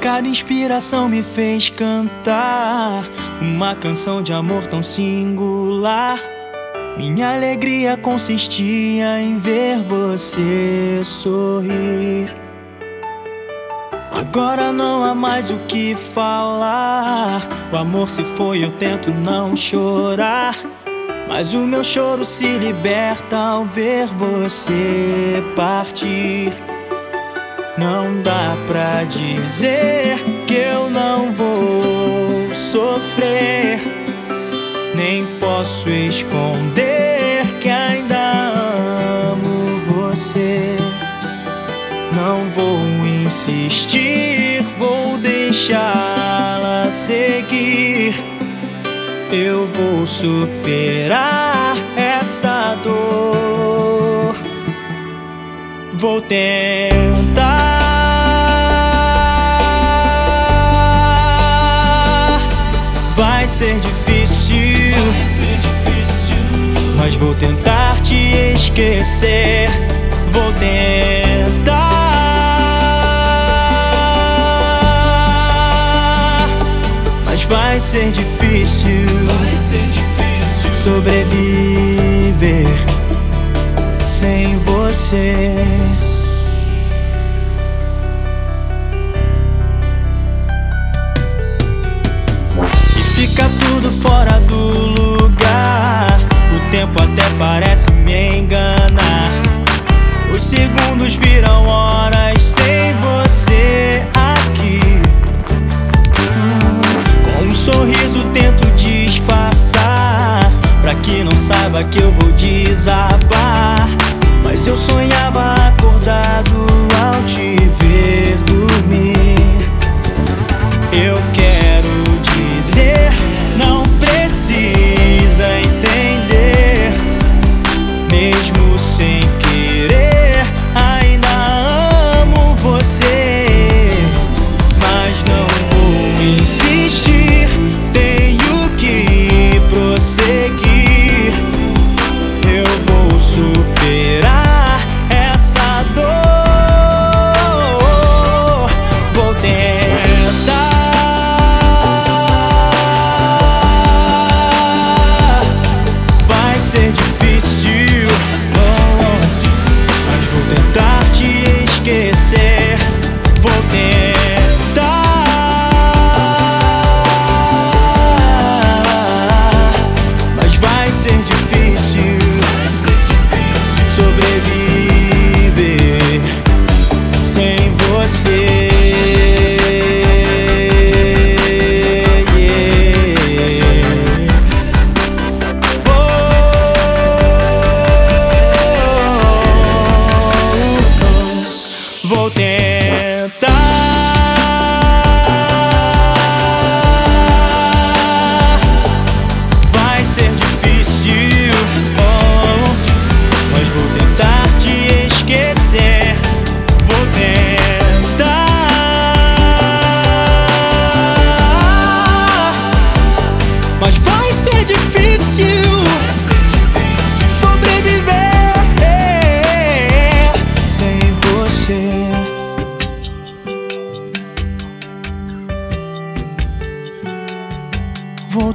Cada inspiração me fez cantar uma canção de amor tão singular. Minha alegria consistia em ver você sorrir. Agora não há mais o que falar. O amor se foi, eu tento não chorar. Mas o meu choro se liberta ao ver você partir. Não dá pra dizer que eu não vou sofrer. Nem posso esconder que ainda amo você. Não vou insistir, vou deixá-la seguir. Eu vou superar essa dor. Vou tentar. Ser difícil, Vai ser difícil. mas vou tentar te esquecer. Vou tentar. Mas vai ser difícil Vai ser difícil. sobreviver sem você. Que eu vou desabar Mas eu sonhava acordado ao te ver dormir. Eu quero dizer, não precisa entender Mesmo sem querer,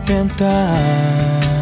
tentar.